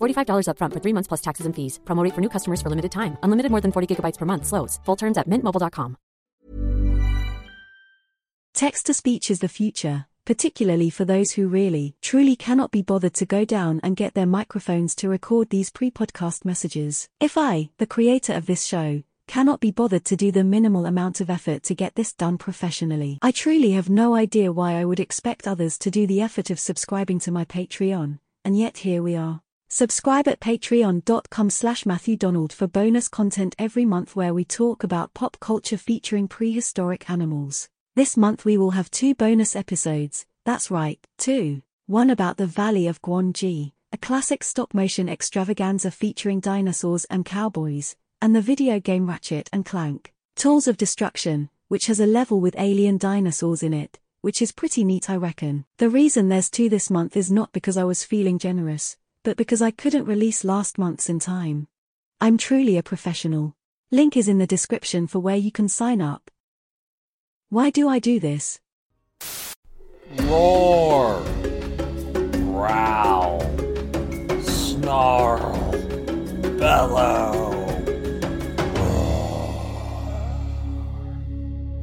$45 upfront for three months plus taxes and fees. Promo rate for new customers for limited time. Unlimited more than 40 gigabytes per month. Slows. Full terms at mintmobile.com. Text to speech is the future, particularly for those who really, truly cannot be bothered to go down and get their microphones to record these pre podcast messages. If I, the creator of this show, cannot be bothered to do the minimal amount of effort to get this done professionally, I truly have no idea why I would expect others to do the effort of subscribing to my Patreon, and yet here we are. Subscribe at patreon.com slash Matthew Donald for bonus content every month where we talk about pop culture featuring prehistoric animals. This month we will have two bonus episodes, that's right, two. One about the Valley of Gwangi, a classic stop-motion extravaganza featuring dinosaurs and cowboys, and the video game Ratchet and Clank, Tools of Destruction, which has a level with alien dinosaurs in it, which is pretty neat I reckon. The reason there's two this month is not because I was feeling generous, but because I couldn't release last month's in time. I'm truly a professional. Link is in the description for where you can sign up. Why do I do this? Roar, growl, snarl, bellow.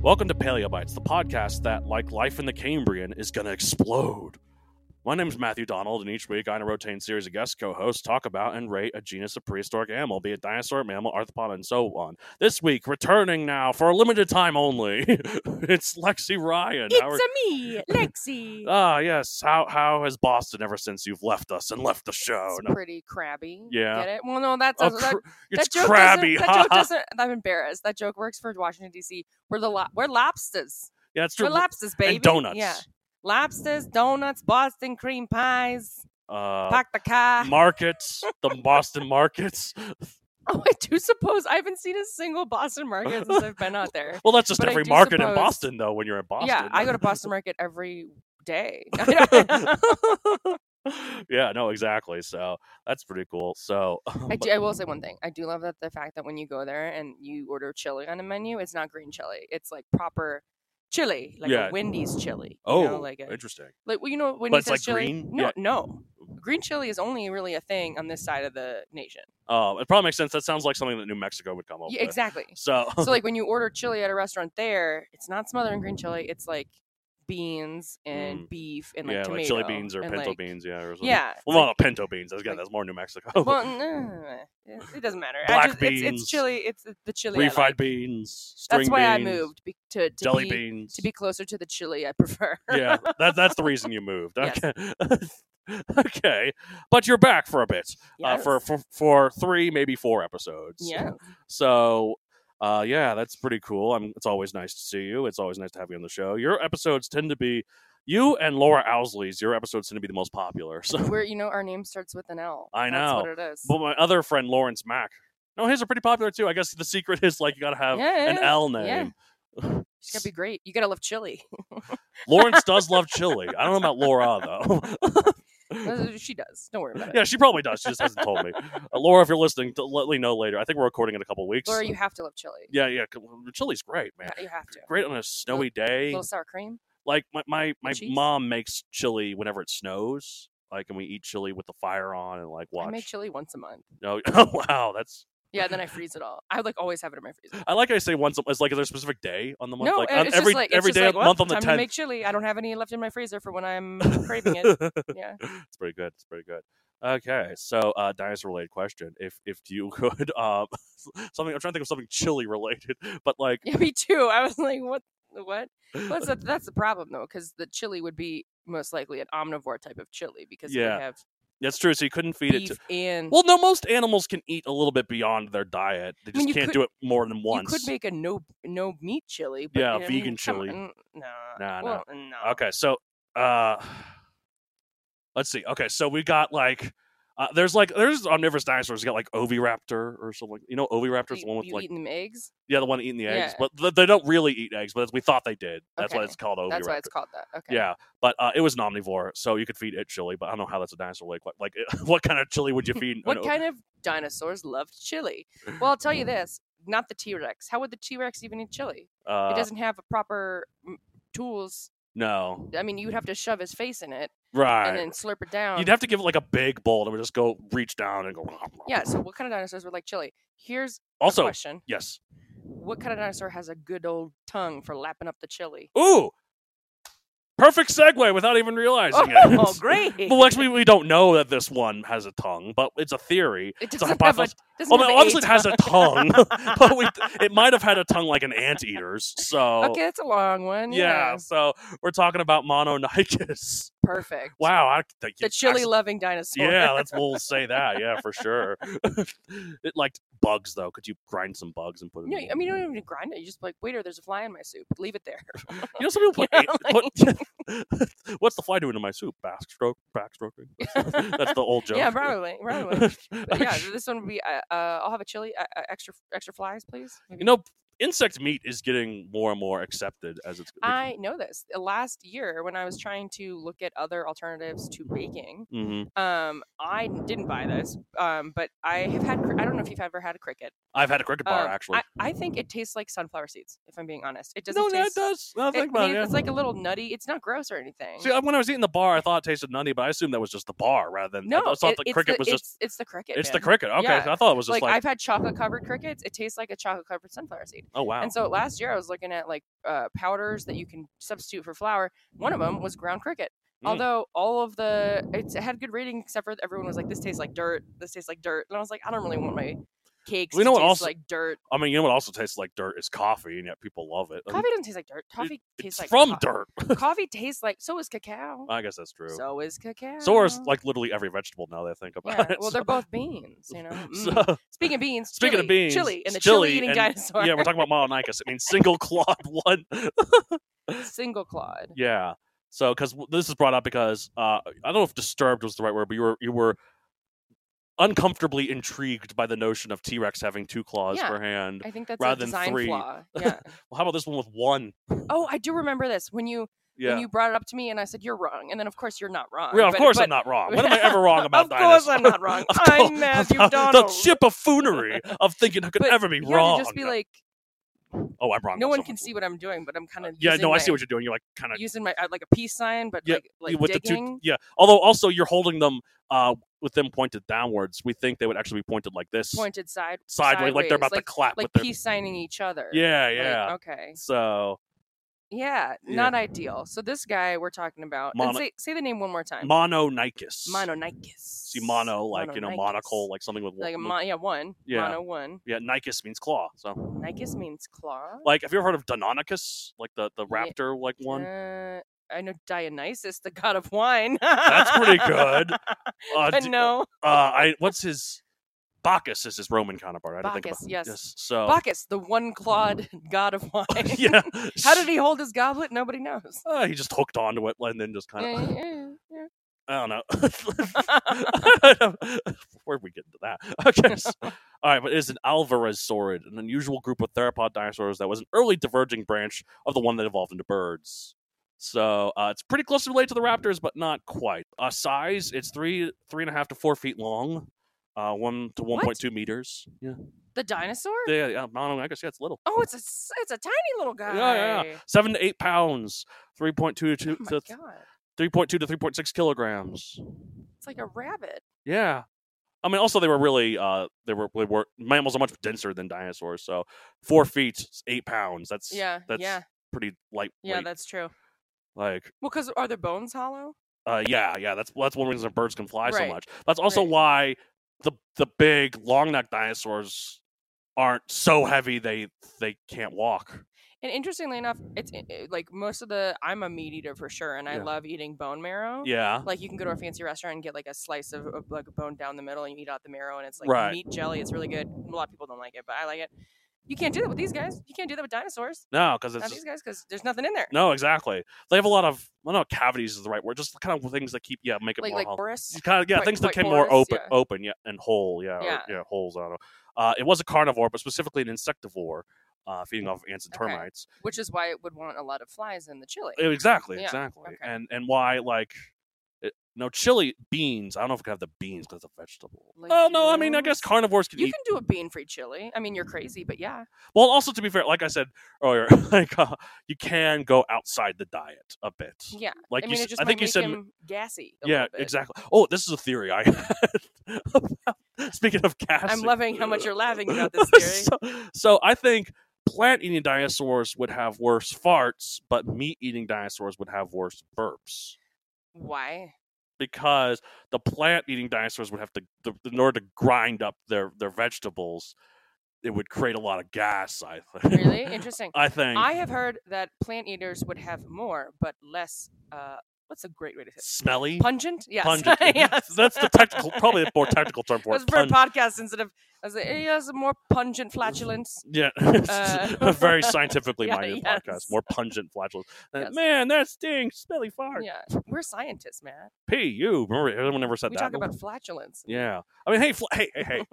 Welcome to Paleobites, the podcast that, like life in the Cambrian, is going to explode. My name is Matthew Donald, and each week I and a rotating series of guest co-hosts talk about and rate a genus of prehistoric animal, be it dinosaur, mammal, arthropod, and so on. This week, returning now for a limited time only, it's Lexi Ryan. It's How are- a me, Lexi. Ah, yes. How how has Boston ever since you've left us and left the show? It's pretty crabby. Yeah. Get it? Well, no, that's Oh, that, it's that joke crabby. Doesn't, that joke doesn't. I'm embarrassed. That joke works for Washington D.C. We're the la- we're lobsters. yeah, it's true. We're lobsters, baby. donuts. Yeah, lobsters, donuts, Boston cream pies. Uh, Pack the car. markets, the Boston markets. oh, I do suppose I haven't seen a single Boston market since I've been out there. Well, that's just But every market in Boston, though. When you're in Boston, Yeah, I go to Boston Market every day. yeah, no, exactly. So that's pretty cool. So I, do, I will say one thing. I do love that the fact that when you go there and you order chili on the menu, it's not green chili. It's like proper chili, like Yeah. a Wendy's chili. You oh, know, like a, interesting. like well, you know, when But he it's says like chili, green? no, Yeah. no, green chili is only really a thing on this side of the nation. Uh, it probably makes sense. That sounds like something that New Mexico would come up Yeah, with. exactly. So, so like when you order chili at a restaurant there, it's not smothered in green chili. It's like beans and Mm. beef and like yeah, tomato like chili beans or and, pinto like- beans, yeah, or something. Yeah, it's Well, like- not pinto beans. Again, like- that's more New Mexico. Well, no, it doesn't matter. Black just, It's, beans, it's chili. It's the chili. Refried like. beans, That's why I moved to, to jelly be, beans. to be closer to the chili I prefer. yeah, that, that's the reason you moved. Okay. okay, but you're back for a bit, uh, for, for for three, maybe four episodes. yeah. So, uh, yeah, that's pretty cool. I'm, it's always nice to see you. It's always nice to have you on the show. Your episodes tend to be you and Laura Owsley's. Your episodes tend to be the most popular. So, Where you know our name starts with an L. I That's know. what it is. but my other friend Lawrence Mack, no, his are pretty popular too. I guess the secret is like you got to have Yeah, yeah, an. L name. It's gotta be great. You gotta love chili. Lawrence does love chili. I don't know about Laura though. She does. Don't worry about it. Yeah, she probably does. She just hasn't told me. Uh, Laura, if you're listening, to let me know later. I think we're recording in a couple weeks. Laura, you have to love chili. yeah, yeah. Chili's great, man. You have to. Great on a snowy day. little sour cream. Like my my, my cheese? mom makes chili whenever it snows. Like, and we eat chili with the fire on and like watch. I make chili once a month. No, oh wow, that's. Yeah, then I freeze it all. I like always have it in my freezer. I like I say once. It's like is there a specific day on the month? No, like it's every just like, every just like, of the well, month on the time to tenth. make chili. I don't have any left in my freezer for when I'm craving it. Yeah. it's pretty good. It's pretty good. Okay, so uh, dinosaur related question: If if you could um something, I'm trying to think of something chili related, but like Yeah, me too. I was like, what? What? What's that? That's the problem though, because the chili would be most likely an omnivore type of chili because Yeah. have that's true. So you couldn't feed beef it. to... and. Well, no, most animals can eat a little bit beyond their diet. They I mean, just can't could- do it more than once. You could make a no no meat chili. But, Yeah, I mean, vegan come chili. on, No. Nah, no. well, no. Okay, so uh let's see. Okay, so we got like uh, there's like there's omnivorous dinosaurs. You got like Oviraptor or something. You know, Oviraptor's the one with you like eating eggs? yeah, the one eating the eggs, Yeah. but th- they don't really eat eggs. But we thought they did. That's why it's called Oviraptor. That's why it's called that. Okay. Yeah, but uh, it was an omnivore, so you could feed it chili. But I don't know how that's a dinosaur. Like, what, like what kind of chili would you feed? What o- kind of dinosaurs loved chili? Well, I'll tell you this: not the T Rex. How would the T Rex even eat chili? Uh, it doesn't have a proper mm, tools. no, I mean, you would have to shove his face in it right. and then slurp it down. You'd have to give it like a big bowl, and it would just go reach down and go. yeah. So, what kind of dinosaurs would like chili? Here's Also, a question: yes. What kind of dinosaur has a good old tongue for lapping up the chili? Ooh, perfect segue without even realizing Oh, it. Oh, great! Well, actually, we don't know that this one has a tongue, but it's a theory. It It's a doesn't have a, hypothesis. doesn't Oh, have obviously it has a tongue, but we, it might have had a tongue like an anteater's. So okay, it's a long one. yeah, Yeah, so we're talking about Mononykus. perfect. Wow, I, think The chili loving dinosaur. Yeah, let's we'll say that. Yeah, for sure. it liked bugs though. Could you grind some bugs and put them? No, in? I mean, you don't even grind it. You just be like, waiter, there's a fly in my soup. Leave it there. You know, some people put, a- know, put what's the fly doing in my soup? Backstroke, backstroking. That's the old joke. yeah, probably, probably. But yeah, this one would be. Uh, uh, I'll have a chili, uh, uh, extra, extra flies, please. Maybe. you know, insect meat is getting more and more accepted as it's. I know this. Uh, Last year, when I was trying to look at other alternatives to baking, hmm um, I didn't buy this. Um, but I have had. I don't know if you've ever had a cricket. I've had a cricket bar Um, actually. I, I think it tastes like sunflower seeds. If I'm being honest, it doesn't no, taste. does. Now I It, think I about it, yeah. It's like a little nutty. It's not gross or anything. See, when I was eating the bar, I thought it tasted nutty, but I assumed that was just the bar rather than. no, I thought it- the cricket the, was just. It's, it's the cricket. It's the cricket. Okay, Yeah. I thought it was just like, like. I've had chocolate covered crickets. It tastes like a chocolate covered sunflower seed. Oh wow. And so last year I was looking at like uh, powders that you can substitute for flour. One of them was ground cricket. Mm. Although all of the it had good rating, except for everyone was like, "This tastes like dirt. This tastes like dirt." And I was like, "I don't really want my cakes to know what also- like dirt. I mean, you know what also tastes like dirt is coffee, and yet people love it. Coffee doesn't taste like dirt. Coffee it's tastes like from dirt. Coffee tastes like so is cacao. I guess that's true. So is cacao. So is like literally every vegetable now that I think about yeah. it. Well, so- they're both beans. You know. Mm. so- Speaking of beans. speaking of beans, chili and the chili chili eating and- dinosaur. yeah, we're talking about Mononykus. It means single clawed one. single clawed. yeah. So because this is brought up because uh, I don't know if disturbed was the right word, but you were you were uncomfortably intrigued by the notion of T Rex having two claws Yeah. per hand. I think that's Rather than three. flaw. Yeah. Well, how about this one with one? Oh, I do remember this when you Yeah. when you brought it up to me, and I said you're wrong, and then of course you're not wrong. yeah, of but- course but- I'm not wrong. When am I ever wrong about that? Of course dinosaurs? I'm not wrong. I'm Matthew Donald. The ship of foonery of thinking I could But ever be wrong. just be like, oh, I'm wrong. no one can see what I'm doing, but I'm kind of Yeah, no, I see what you're doing. You're like kind of using my uh, like a peace sign, but Yeah, like like with digging. the two. Yeah, although also you're holding them uh, with them pointed downwards. We think they would actually be pointed like this, pointed side sideways, like they're about like, to clap like with their. peace signing each other. Yeah, Like, yeah. okay. So Yeah, Yeah. not ideal. So this guy we're talking about. Mono- say say the name one more time. Mononykus. Mononykus. See, mono like you know monocle, like something with Like a mon- yeah one. Yeah. Mono one. yeah. Nicus means claw. So Nicus means claw. like, have you ever heard of Deinonychus, like the the raptor like one? Uh, I know Dionysus, the god of wine. That's pretty good. Uh, d- no, uh, I what's his Bacchus is his Roman counterpart. I had to think Bacchus, about yes. So Bacchus, the one clawed god of wine. yeah. How did he hold his goblet? Nobody knows. Uh, he just hooked onto it and then just kind of. yeah, yeah, yeah. I don't know. Where'd we get into that? Okay. so- all right, but it is an Alvarez alvarezsaurid, an unusual group of theropod dinosaurs that was an early diverging branch of the one that evolved into birds. So uh, it's pretty closely related to the raptors, but not quite. Uh, size, it's three three and a half to four feet long, uh, one to one point two meters. Yeah, The dinosaur? yeah, yeah. I, don't know, I guess yeah, it's little. oh, it's a it's a tiny little guy. Yeah, yeah. Seven to eight pounds, three point two to Oh my to god, three point two to three point six kilograms. it's like a rabbit. Yeah. I mean, also they were really, uh, they were, they were mammals are much denser than dinosaurs. So four feet, eight pounds. That's Yeah, that's yeah, pretty light. yeah. That's true. like, Well, because are their bones hollow? uh, yeah, yeah. That's that's one reason birds can fly so much. That's also Right. why the big long neck dinosaurs aren't so heavy they they can't walk. And interestingly enough, it's it- it- like most of the. I'm a meat eater for sure, and I Yeah. love eating bone marrow. Yeah. Like you can go to a fancy restaurant and get like a slice of, of like a bone down the middle, and you eat out the marrow, and it's like Right. meat jelly. It's really good. A lot of people don't like it, but I like it. You can't do that with these guys. You can't do that with dinosaurs. No, because Not it's these guys, because there's nothing in there. no, exactly. They have a lot of well, no cavities is the right word. Just kind of things that keep yeah make it like more like porous. kind of yeah Quite- things that became more open yeah. open yeah and whole yeah or, Yeah. yeah holes I don't know. Uh, it was a carnivore, but specifically an insectivore, uh, feeding off ants and Okay. termites. which is why it would want a lot of flies in the chili. Exactly, Yeah, exactly, okay. and and why like. It, no chili beans. I don't know if I can have the beans because it's a vegetable. oh no, I mean I guess carnivores can You eat. can do a bean-free chili. I mean, you're crazy, but yeah. Well, also to be fair, like I said earlier, like uh, you can go outside the diet a bit. Yeah. Like I you, mean, just I think you said gassy. a Yeah, little bit. exactly. Oh, this is a theory I had. Speaking of gas, I'm loving how much you're laughing about this theory. so, so I think plant-eating dinosaurs would have worse farts, but meat-eating dinosaurs would have worse burps Why? because the plant-eating dinosaurs would have to, the, in order to grind up their their vegetables, it would create a lot of gas. I think. Really interesting. I think. I have heard that plant eaters would have more, but less. Uh, what's a great way to say it? Smelly. Pungent? Yes. Pungent. yes. That's the technical, probably a more technical term for it. for podcast instead of. I was like, he has a more pungent flatulence. Yeah, Uh, a very scientifically yeah, minded yes. podcast. More pungent flatulence. Uh, Yes. Man, that stinks. Smelly fart. Yeah, we're scientists, man. P, you. Remember, everyone never said We that. talk about flatulence. yeah. I mean, hey, fl- hey, hey, hey.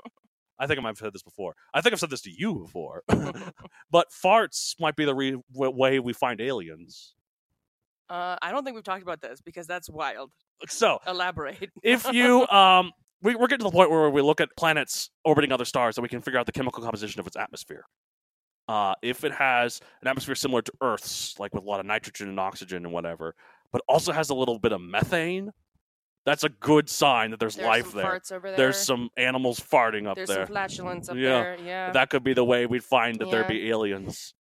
I think I might have said this before. I think I've said this to you before. but farts might be the re- way we find aliens. Uh, I don't think we've talked about this because that's wild. So, Elaborate. if you um we, we're getting to the point where we look at planets orbiting other stars and we can figure out the chemical composition of its atmosphere uh, if it has an atmosphere similar to earth's like with a lot of nitrogen and oxygen and whatever but also has a little bit of methane that's a good sign that there's, There's life some there farts over there. there's some animals farting up There's there There's some flatulence up Yeah. there. Yeah. that could be the way we'd find that there'd be aliens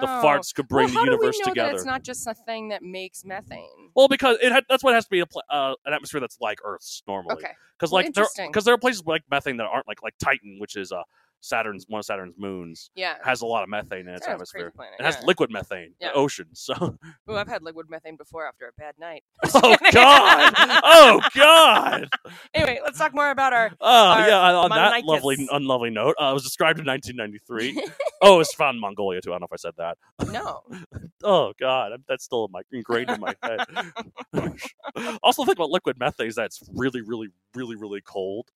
the farts could bring well, the universe do we know together That it's not just a thing that makes methane. well because it had, that's what it has to be a uh, an atmosphere that's like earth's normally Okay. because like there because there are places like methane that aren't like like Titan, which is uh Saturn's one of Saturn's moons, Yeah. has a lot of methane in its Saturn's atmosphere. planet, It has yeah. liquid methane, Yeah. the ocean. So, Ooh, I've had liquid methane before after a bad night. oh god, oh god. anyway, let's talk more about our. Oh Our yeah. On that lovely, unlovely note, uh, it was described in 1993. oh, it was found in Mongolia too. I don't know if I said that. No. Oh god, that's still in my ingrained in my head. also, think about liquid methane is that it's really, really, really, really cold.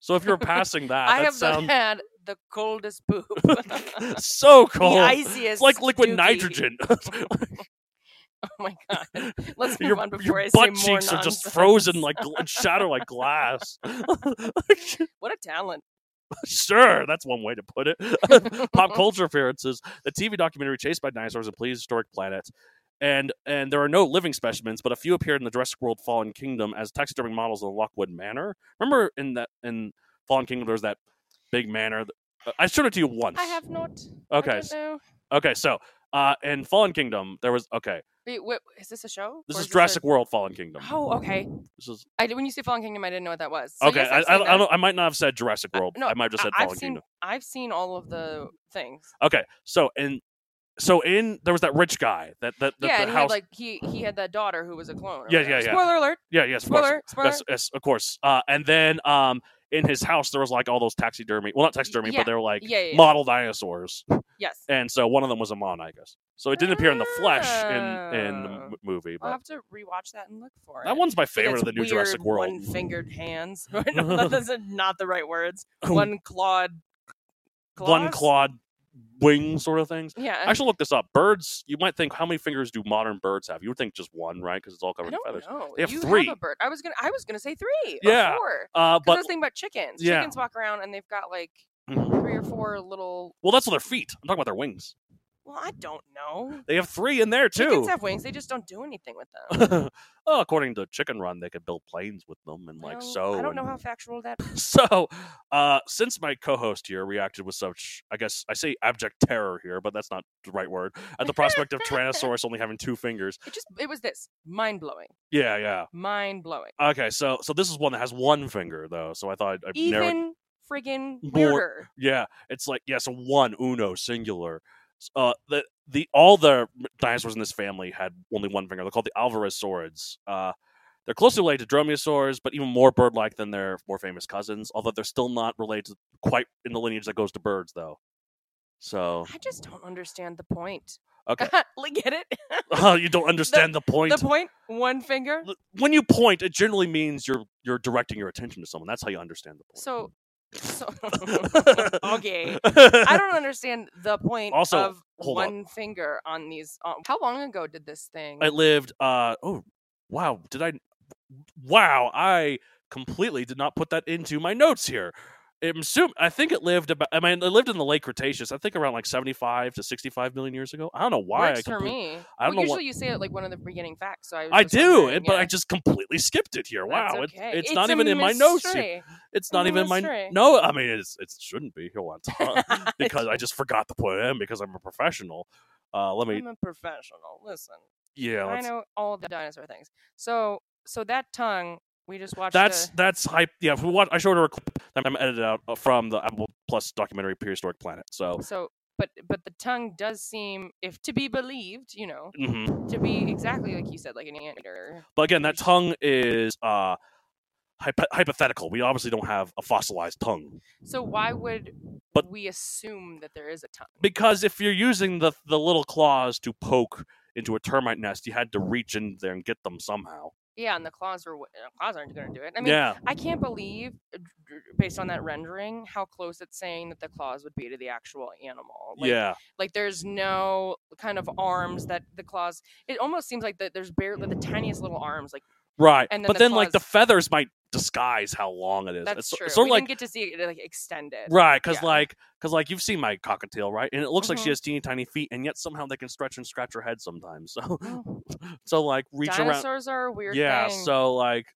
So if you're passing that, I that have sounds had the coldest poop. so cold. The iciest. It's like liquid dookie. nitrogen. Oh my god. Let's move your on before your I butt say more cheeks are just frozen like shatter like glass. What a talent. sure, that's one way to put it. Pop culture appearances: the TV documentary "Chased by Dinosaurs" and Prehistoric Planet. And and there are no living specimens, but a few appeared in the Jurassic World: Fallen Kingdom as taxidermy models in Lockwood Manor. Remember in that in Fallen Kingdom, there's that big manor. uh, I showed it to you once. I have not. Okay, I s- don't know. Okay, so uh, in Fallen Kingdom, there was okay. Wait, wait, is this a show? This is a- Jurassic World: Fallen Kingdom. Oh, okay. This is I when you say Fallen Kingdom, I didn't know what that was. So okay. yes, I, I, I, don't, I might not have said Jurassic Uh, World. no, I might have just said I've Fallen seen, Kingdom. I've seen all of the things. Okay, so in so in there was that rich guy that that, that yeah, the and he house. had like he he had that daughter who was a clone. Yeah, whatever. yeah, yeah. Spoiler alert. yeah, yes, of. Spoiler. Spoiler. Yes, yes, of course. Uh, and then um, in his house there was like all those taxidermy. Well, not taxidermy, yeah, but they were like yeah, yeah, model dinosaurs. Yes. And so one of them was a mon, I guess. So it didn't appear in the flesh in in the Oh. m- movie, I'll have to rewatch that and look for it. that one's my favorite of the new weird Jurassic World. One-fingered hands. no, those are not the right words. One clawed. One clawed wing sort of things. Yeah. I should look this up. Birds, you might think, how many fingers do modern birds have? You would think just one, right? Because it's all covered in feathers. know. They have you three. have a bird. I was gonna. I was gonna say three. Yeah, Or four. Uh, 'Cause I but was thinking about chickens. Yeah. Chickens walk around and they've got like Mhm. three or four little. well, that's on their feet. I'm talking about their wings. Well, I don't know. They have three in there too. Chickens have wings. They just don't do anything with them. well, according to Chicken Run, they could build planes with them and like Well, so. I don't know how factual that. So, uh, since my co-host here reacted with such, I guess I say abject terror here, but that's not the right word, at the prospect of Tyrannosaurus only having two fingers. It just. It was this mind blowing. Yeah, yeah. Mind blowing. Okay, so so this is one that has one finger though, so I thought narrow. Even friggin' More- weirder. Yeah, it's like yeah, so one uno singular. Uh, the the all the dinosaurs in this family had only one finger. They're called the Alvarezsaurids. Uh, they're closely related to dromaeosaurs, but even more bird-like than their more famous cousins. Although they're still not related quite in the lineage that goes to birds, though. So I just don't understand the point. okay, get it? oh, you don't understand the, point. the point. One finger. When you point, it generally means you're you're directing your attention to someone. That's how you understand the point. So. So okay. I don't understand the point Also, of hold one finger on these. Um, how long ago did this thing? I lived. Uh oh, wow! Did I? Wow! I completely did not put that into my notes here. I'm assuming, I think it lived about. I mean, it lived in the late Cretaceous. I think around like 75 to 65 million years ago. I don't know why. Works I for me. I don't well, know what- usually you say it like one of the beginning facts. So I, was I do, it, but I just completely skipped it here. Wow! It's, okay. it's, It's not even in my notes here. It's not a even in my no. I mean, it's it shouldn't be. Hold on, because I just forgot to put it in because I'm a professional. Uh, let me. I'm a professional. Listen, Yeah, I know all the dinosaur things. So, so that tongue we just watched. That's that's hype. Yeah, we watch, I showed her a clip that I'm edited out uh, from the Apple Plus documentary Prehistoric Planet. So, so, but but the tongue does seem, if to be believed, you know, mhm. to be exactly like you said, like an anteater. but again, that tongue is uh hypo- hypothetical. We obviously don't have a fossilized tongue So why would But- we assume that there is a tongue? because if you're using the the little claws to poke into a termite nest, you had to reach in there and get them somehow. Yeah, and the claws are uh, claws aren't going to do it. I mean, yeah, I can't believe, uh, based on that rendering, how close it's saying that the claws would be to the actual animal. Like, yeah, like there's no kind of arms that the claws. It almost seems like that there's barely the tiniest little arms. Like right. and then but the then, like the feathers might disguise how long it is. that's it's true. sort we of like didn't get to see it like extended. Right, because Yeah. like, because like you've seen my cockatiel, right? And it looks like she Mhm. has teeny tiny feet, and yet somehow they can stretch and scratch her head sometimes. So, Oh, so like reach around. Dinosaurs are a weird. Yeah. thing. So like,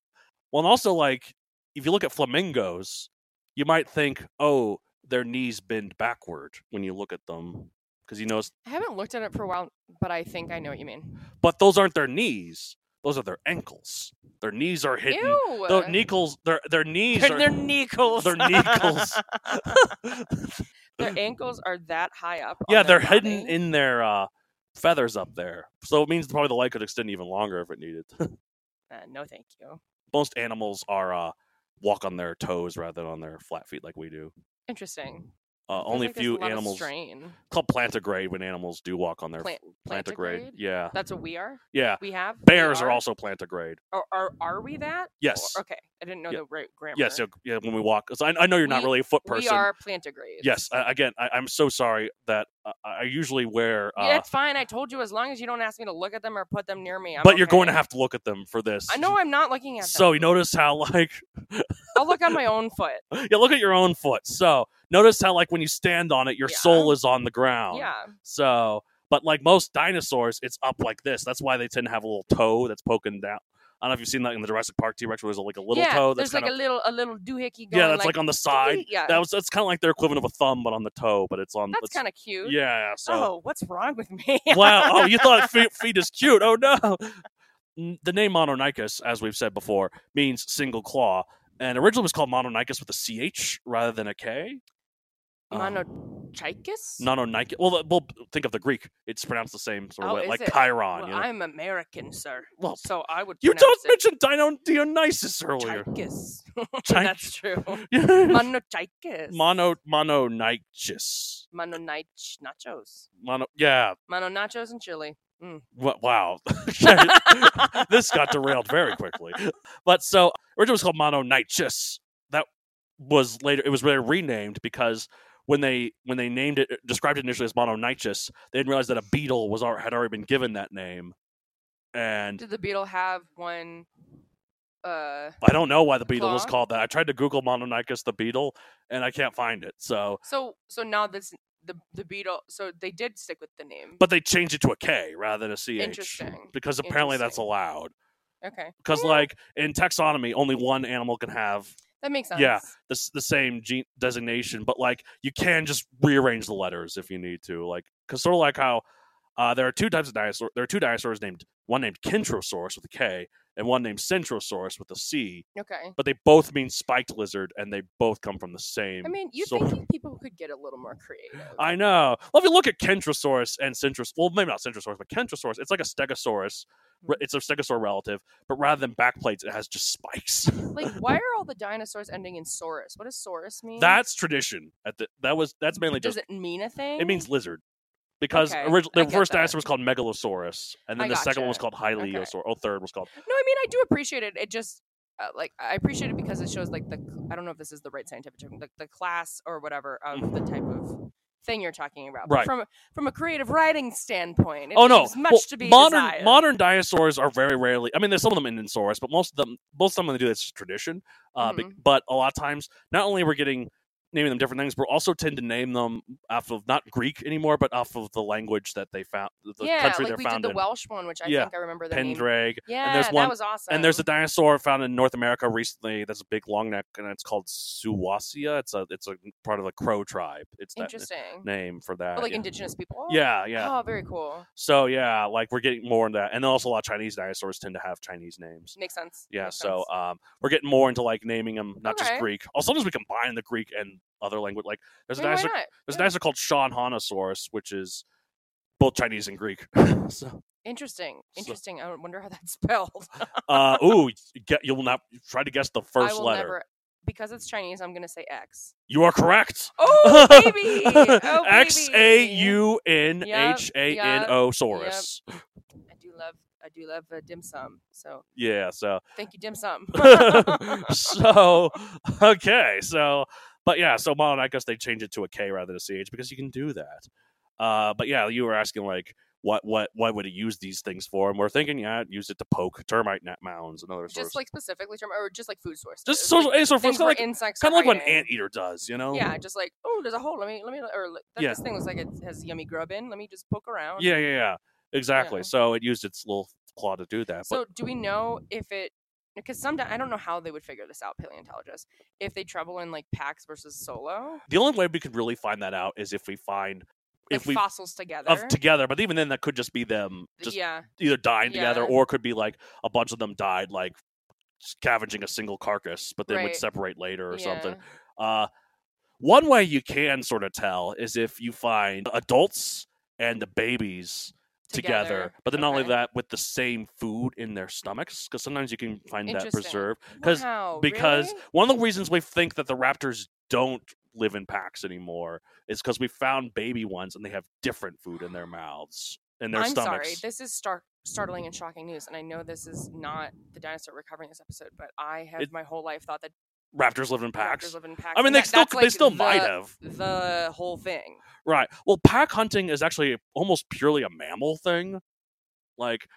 well, and also like, if you look at flamingos, you might think, oh, their knees bend backward when you look at them, because you notice, I haven't looked at it for a while, but I think I know what you mean. but those aren't their knees; those are their ankles. Their knees are hidden. Ew. Their kneecles, their their knees They're, are. they're kneecles. Their kneecles. their ankles are that high up. yeah, they're hidden in their uh, feathers up there. So it means probably the leg could extend even longer if it needed. Uh, no, thank you. Most animals are uh, walk on their toes rather than on their flat feet like we do. Interesting. Uh, only like few animals strain. called plantigrade when animals do walk on their Plant, plantigrade. plantigrade? Yeah, That's what we are. yeah. We have We Bears are also plantigrade. Or are, are we that? Yes. Or- okay, I didn't know Yeah. the right grammar. Yes, yeah, yeah. When we walk, I, I know you're not really a foot person. we are plantigrades. Yes. I, again, I, I'm so sorry that I usually wear. Uh, yeah, it's fine. I told you as long as you don't ask me to look at them or put them near me. I'm but you're going to have to look at them for this. I know I'm not looking at them. So you notice how like I'll look on my own foot. yeah, look at your own foot. So notice how like when you stand on it, your Yeah. sole is on the ground. Yeah. So, but like most dinosaurs, it's up like this. That's why they tend to have a little toe that's poking down. I don't know if you've seen that in the Jurassic Park T Rex, where there's like a little yeah, toe that's there's like kind a little a little doohickey yeah, that's like, on the side. Yeah, That was that's kind of like their equivalent of a thumb, but on the toe. But it's on. that's kind of cute. yeah. yeah, So Oh, what's wrong with me? wow. Oh, you thought feet, feet is cute? Oh no. The name Mononychus, as we've said before, means single claw, and originally was called Mononychus with a ch rather than a k. Um, Monotrichus? Nononychus. Well, well, think of the Greek. It's pronounced the same sort of Oh, way, is like it? Chiron. Well, you know? I'm American, sir. Well, so I would. You don't mention Dino Dionysus earlier. Trich- That's true. Mono Monotrichus. Mononychus. Mononich nachos. Mono. Yeah. Mono nachos and chili. Mm. Wow. this got derailed very quickly. But so originally it was called Mononychus. That was later. It was later renamed because when they when they named it described it initially as Mononychus, they didn't realize that a beetle was had already been given that name. And Did the beetle have one? Uh, I don't know why the beetle was called that. I tried to Google Mononychus the beetle, and I can't find it. So, so so now this the the beetle. So they did stick with the name. but they changed it to a K rather than a CH. Interesting. Because apparently that's allowed. okay, Because Yeah. like in taxonomy, only one animal can have that makes sense. yeah. the, the same gene designation, but like you can just rearrange the letters if you need to. Like, because sort of like how uh, there are two types of dinosaur. There are two dinosaurs named one named Kentrosaurus with a K and one named Centrosaurus with a C. Okay. But they both mean spiked lizard, and they both come from the same. I mean, you sort- think people could get a little more creative? I know. Well, if you look at Kentrosaurus and Centros, well, maybe not Centrosaurus, but Kentrosaurus, it's like a Stegosaurus. Mm-hmm. It's a Stegosaur relative, but rather than backplates, it has just spikes. Like, why are all the dinosaurs ending in saurus? What does saurus mean? That's tradition. At the that was that's mainly Does just it mean a thing? it means lizard. Because Okay, the first that. dinosaur was called Megalosaurus, and then I the second one was gotcha. called Okay. Hylaeosaurus. Oh, third was called. No, I mean I do appreciate it. It just uh, like I appreciate it because it shows like the I don't know if this is the right scientific term, the, the class or whatever of the type of thing you're talking about. But Right. From from a creative writing standpoint, oh no, much Well, to be modern desired. modern dinosaurs are very rarely. I mean, there's some of them in Insaurus, but most of them, most of them, they do that's tradition. Uh, be- Mhm. but a lot of times, not only we're getting naming them different things, but also tend to name them off of not Greek anymore, but off of the language that they found, the yeah, country like they're we found did the in. Welsh one, which I Yeah, think I remember the name. Pendraig. Yeah, there's that one- was awesome. And there's a dinosaur found in North America recently. That's a big long neck, and it's called Suuwassea. It's a it's a part of the Crow tribe. It's that interesting, name for that. but like yeah. indigenous people. yeah, yeah. Oh, very cool. So yeah, like we're getting more into that, and also a lot of Chinese dinosaurs tend to have Chinese names. Makes sense. Yeah, Makes so sense. um, we're getting more into like naming them, not just Greek. Also, sometimes we combine the Greek and other language. Like there's a mean, why dinosaur, not? there's a Yeah. dinosaur called Xuanhanosaurus, which is both Chinese and Greek. so, Interesting. So- Interesting. I wonder how that's spelled. uh, ooh, you get you'll not try to guess the I first will letter. never because it's Chinese. I'm gonna say X. You are correct. Oh baby! Oh X A baby! U N H A N O Saurus. I do love I do love uh, dim sum. So Yeah, so thank you, dim sum. so okay, so but yeah, so well, I guess they changed it to a K rather than a CH because you can do that. Uh, but yeah, you were asking like what what what would it use these things for? And we're thinking, yeah, use it to poke termite net mounds and other just like specifically term or just like food sources. just social, sort of things kind where of like, insects kind of like what an anteater does, you know? Yeah, just like oh, there's a hole. Let me let me or like, that, Yeah. this thing looks like it has yummy grub in. Let me just poke around. yeah, yeah, yeah. Exactly. Yeah. So it used its little claw to do that. So do we know if it? Because sometimes I don't know how they would figure this out, paleontologists. If they travel in like packs versus solo, the only way we could really find that out is if we find like if we fossils together. of together. But even then, that could just be them just yeah, either dying together, or it could be like a bunch of them died like scavenging a single carcass, but then would separate later or something. Uh, one way you can sort of tell is if you find adults and the babies together, Together, but then not only that with the same food in their stomachs, because sometimes you can find that preserved. Because Wow, because really? one of the reasons we think that the raptors don't live in packs anymore is because we found baby ones and they have different food in their mouths in their I'm stomachs. sorry. This is stark, startling and shocking news, and I know this is not the dinosaur we're covering this episode, but I have It- my whole life thought that raptors live in packs. raptors live in packs. I mean, they that- still they like, still the, might have. the whole thing. Right. Well, pack hunting is actually almost purely a mammal thing. Like,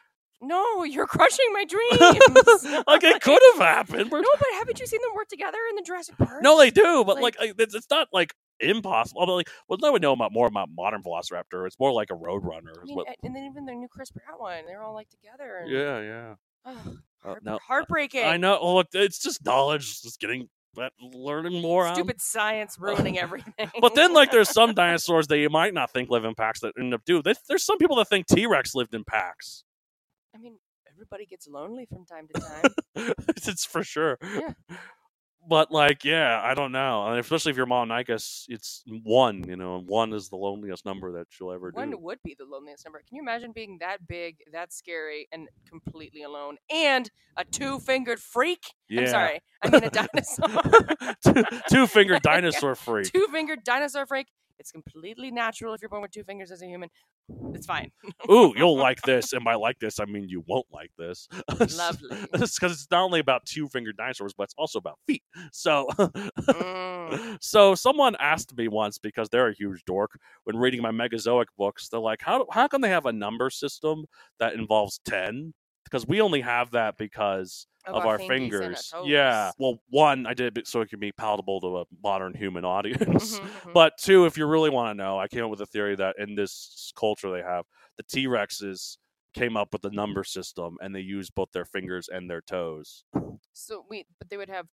No, you're crushing my dreams. like it could have happened. No, but haven't you seen them work together in the Jurassic Park? No, they do, but like, Like- it's, it's not like impossible. But like, well, no one know about more about modern Velociraptor. It's more like a Roadrunner. I mean, what- and then even the new Chris Pratt one, they're all like together. And, yeah, yeah. Ugh, Uh, heart- no, heartbreaking. I know. Well, look, it's just knowledge, just getting, that learning more. on. Stupid science ruining everything. But then, like, there's some dinosaurs that you might not think live in packs that end up do. There's, there's some people that think T Rex lived in packs. I mean, everybody gets lonely from time to time. it's for sure. Yeah. But like, yeah, I don't know. And especially if you're Mononykus, it's one, you know, one is the loneliest number that you'll ever One do. One would be the loneliest number. Can you imagine being that big, that scary, and completely alone, and a two-fingered freak? Yeah. I'm sorry, I mean a dinosaur. two fingered dinosaur freak. two-fingered dinosaur freak. It's completely natural if you're born with two fingers as a human. It's fine. Ooh, you'll like this, and by like this, I mean you won't like this. Lovely. because it's not only about two fingered dinosaurs, but it's also about feet. So, Mm. so someone asked me once because they're a huge dork when reading my Megazoic books. They're like, "How how can they have a number system that involves ten? Because we only have that because." Of Of, our our, fingies and our fingers, yeah. Well, one, I did it so it could be palatable to a modern human audience. Mhm, mhm. But two, if you really want to know, I came up with a theory that in this culture they have, the T Rexes came up with the number system and they use both their fingers and their toes. so wait, but they would have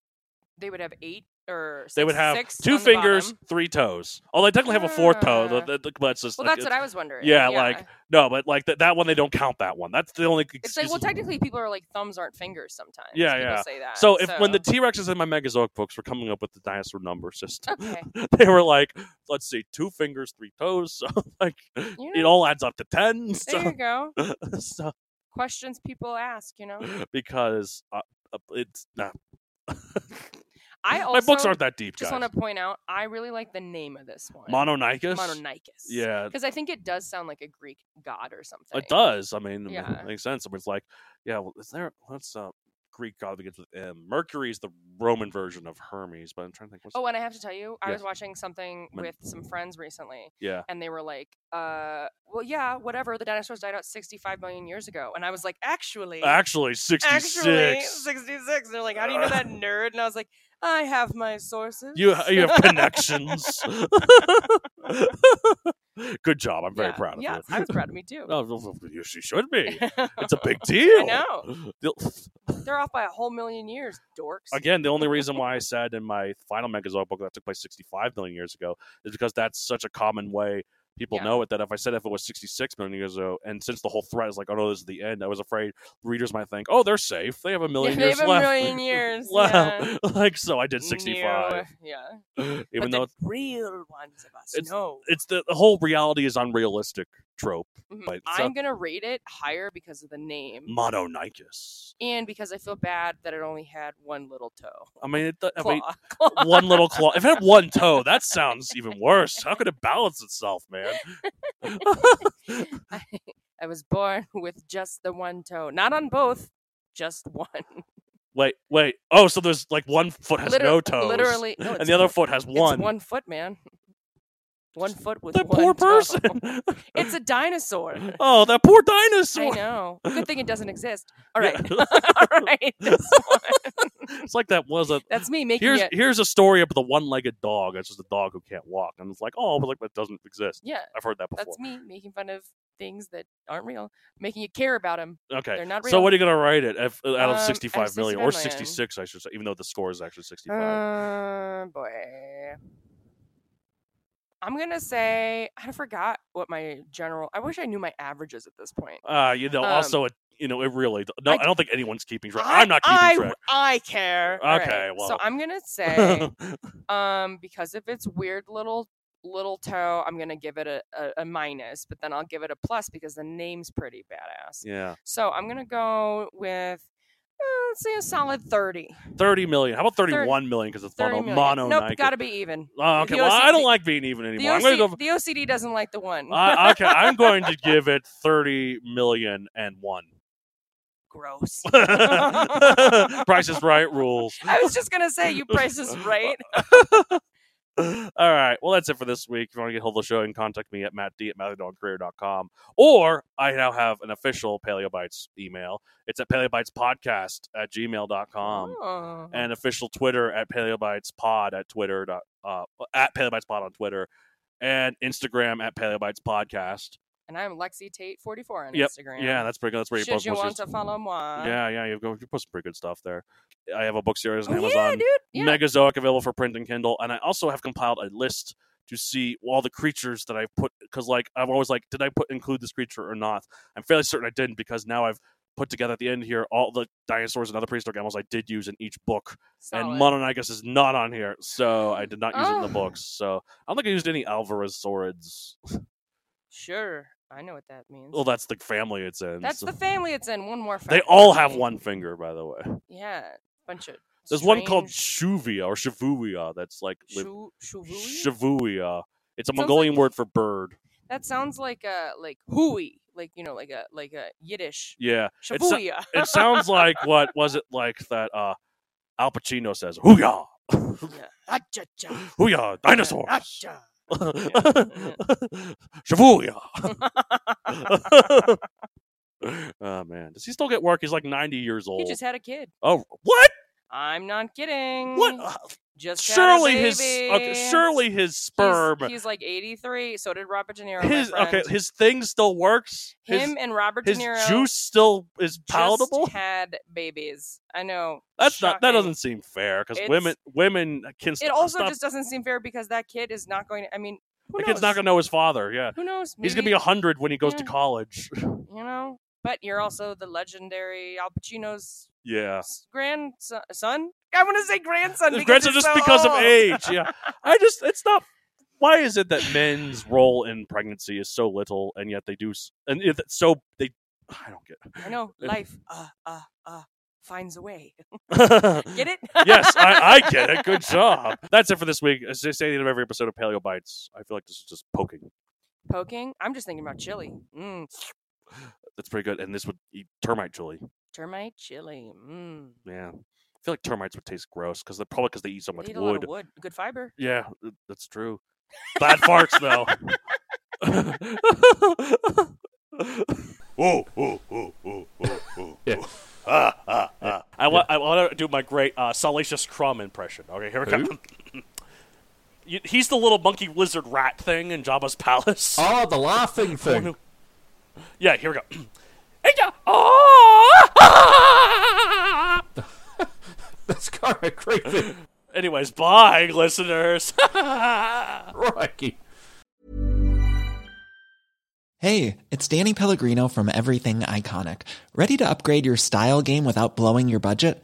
they would have eight or they would have six two on the fingers, bottom. three toes. Oh, they technically have a fourth toe, Ah. but it's just Well, like, that's what I was wondering. yeah, like no, but like that that one they don't count that one. That's the only. it's like well, technically, people are like thumbs aren't fingers sometimes. Yeah, People yeah. Say that. So if when the T Rexes in my Megazoic books were coming up with the dinosaur number system, okay, they were like, let's see, two fingers, three toes. So like You it know, all adds up to ten. there So, you go. so Questions people ask, you know. because uh, uh, it's not. I also my books aren't that deep, just want to point out I really like the name of this one. Mononykus. Mononykus. Yeah, Because I think it does sound like a Greek god or something. it does. I mean, it makes sense. I mean, it's like, yeah, well, is there? What's uh, Greek god that begins with M? Mercury's the Roman version of Hermes, but I'm trying to think. What's, Oh, and I have to tell you, I Yes. was watching something with some friends recently, yeah, and they were like, uh, well, yeah, whatever. The dinosaurs died out 65 million years ago. And I was like, actually. actually, sixty-six. Actually, 66. They're like, how do you know that, nerd? And I was like, I have my sources. You you have connections. Good job. I'm very Yeah, proud of yes, you. I was proud of me too. Oh, well, well, you she should be. It's a big deal. I know. They're off by a whole million years, dorks. Again, the only reason why I said in my final Megazoic book that took place 65 million years ago is because that's such a common way people Yeah. know it. That if I said if it was 66 million years ago, and since the whole threat is like, oh no, this is the end, I was afraid readers might think, oh, they're safe. They have a million Yeah, million they years have a left. million years. Wow. yeah. like so, I did 65. No, yeah. Even but though the real ones of us it's- know. it's the, the whole reality is unrealistic trope. Mhm. but I'm gonna rate it higher because of the name, Mononykus. and because I feel bad that it only had one little toe. I mean, it, I Claw. mean, one little claw. If it had one toe, that sounds even worse. How could it balance itself, man? I, I was born with just the one toe, not on both, just one. Wait, wait. Oh, so there's like one foot has Liter- no toes, Literally, no, and the other foot has it's one. one foot, man. One foot with that one poor toe. person. it's a dinosaur. oh, that poor dinosaur. I know. Good thing it doesn't exist. All right, Yeah. all right. This one. It's like that was a. That's me making Here's it. here's a story about the one-legged dog. It's just a dog who can't walk, and it's like, oh, but like that doesn't exist. Yeah, I've heard that before. that's me making fun of things that aren't real, making you care about them. Okay. They're not real. So what are you gonna write it if, out Um, of of 65 million or 66? I should say, even though the score is actually 65. Uh, boy. I'm gonna say I forgot what my general. I wish I knew my averages at this point. Uh, you know, Um, also, it, you know, it really. No, I, I- don't think anyone's keeping track. I- I'm not keeping I, track. I care. All right, Okay, So well. I'm gonna say, um, because of its weird little little toe, I'm gonna give it a, a, a minus, but then I'll give it a plus because the name's pretty badass. yeah, So I'm gonna go with let's say a solid thirty. 30 million. How about Thirty- 31 million because it's 30 mono, million. mono Nope, Nike. gotta be even. Oh, okay. the Well, I don't like being even The, anymore. I'm OC, going go. the OCD doesn't like the one. Uh, okay, I'm going to give it 30 million and one. Gross. Price is right rules. I was just gonna say you price is right. All right. Well, that's it for this week. If you want to get hold of the show, you can contact me at mattd at matthewdogcareer.com. Or I now have an official Paleobites email. It's at paleobitespodcast at gmail.com. Oh. And official Twitter at paleobitespod at Twitter. dot- Uh, at paleobitespod on Twitter. And Instagram at paleobitespodcast. And I'm Lexi Tate 44 on Yep. Instagram. Yeah, that's pretty good. That's where you Should post you want to follow moi? Yeah, yeah, you go. You post some pretty good stuff there. I have a book series on Oh, Amazon. yeah, dude. Yeah. Megazoic available for print and Kindle, and I also have compiled a list to see all the creatures that I've put because, like, I'm always like, did I put include this creature or not? I'm fairly certain I didn't because now I've put together at the end here all the dinosaurs and other prehistoric animals I did use in each book, Solid. and Mononykus is not on here, so I did not use it in the Oh. books. So I don't think I used any Alvarezsaurids. Sure. I know what that means. Well, that's the family it's in. That's so- the family it's in. One more They all have one finger, by the way. Yeah. Bunch of. There's one called Shuvia or Shavuia that's like li- Shavuia. It's a Sounds Mongolian like- word for bird. That sounds like a like hui, like you know, like a like a Yiddish Yeah. It, so- it sounds like what was it like that uh Al Pacino says, Hooyah! yeah. Hooyah! Dinosaurs! Shavuya! oh man. Does he still get work? He's like 90 years old. He just had a kid. oh, what? I'm not kidding. What? Uh, Just surely his okay, surely his sperm He's, like 83. So did Robert De Niro. his okay, his thing still works. His, Him and Robert De Niro His juice still is just palatable. had babies. I know. That's not that doesn't seem fair because women women can It also stop, just doesn't seem fair because that kid is not going to. I mean, who the knows? kid's not gonna know his father. Yeah, Who knows? he's gonna be a hundred when he goes to college. You know. But you're also the legendary Al Pacino's yeah, grandson. I want to say grandson. Because grandson just so because of age. Yeah, I just it's not. Why is it that men's role in pregnancy is so little, and yet they do, and it's so they, I don't get. I know life. Uh, uh, uh, finds a way. Get it? yes, I, I get it. Good job. That's it for this week. As I say at the end of every episode of Paleo Bites, I feel like this is just poking. Poking. I'm just thinking about chili. Mm. That's pretty good. And this would eat termite chili. Termite chili. Mm. Yeah, I feel like termites would taste gross because they're probably because they eat so much eat a lot wood. of wood. Good fiber. Yeah, that's true. Bad farts though. oh, oh, oh, oh, oh, oh. Yeah. Ah, ah, ah. I want I want to do my great uh, Salacious Crumb impression. Okay, here we go. He's the little monkey lizard rat thing in Jabba's palace. Oh, the laughing thing. Yeah, here we go. Hey, ja- oh! That's kind of creepy. Anyways, bye, listeners. Rocky. Hey, it's Danny Pellegrino from Everything Iconic. Ready to upgrade your style game without blowing your budget?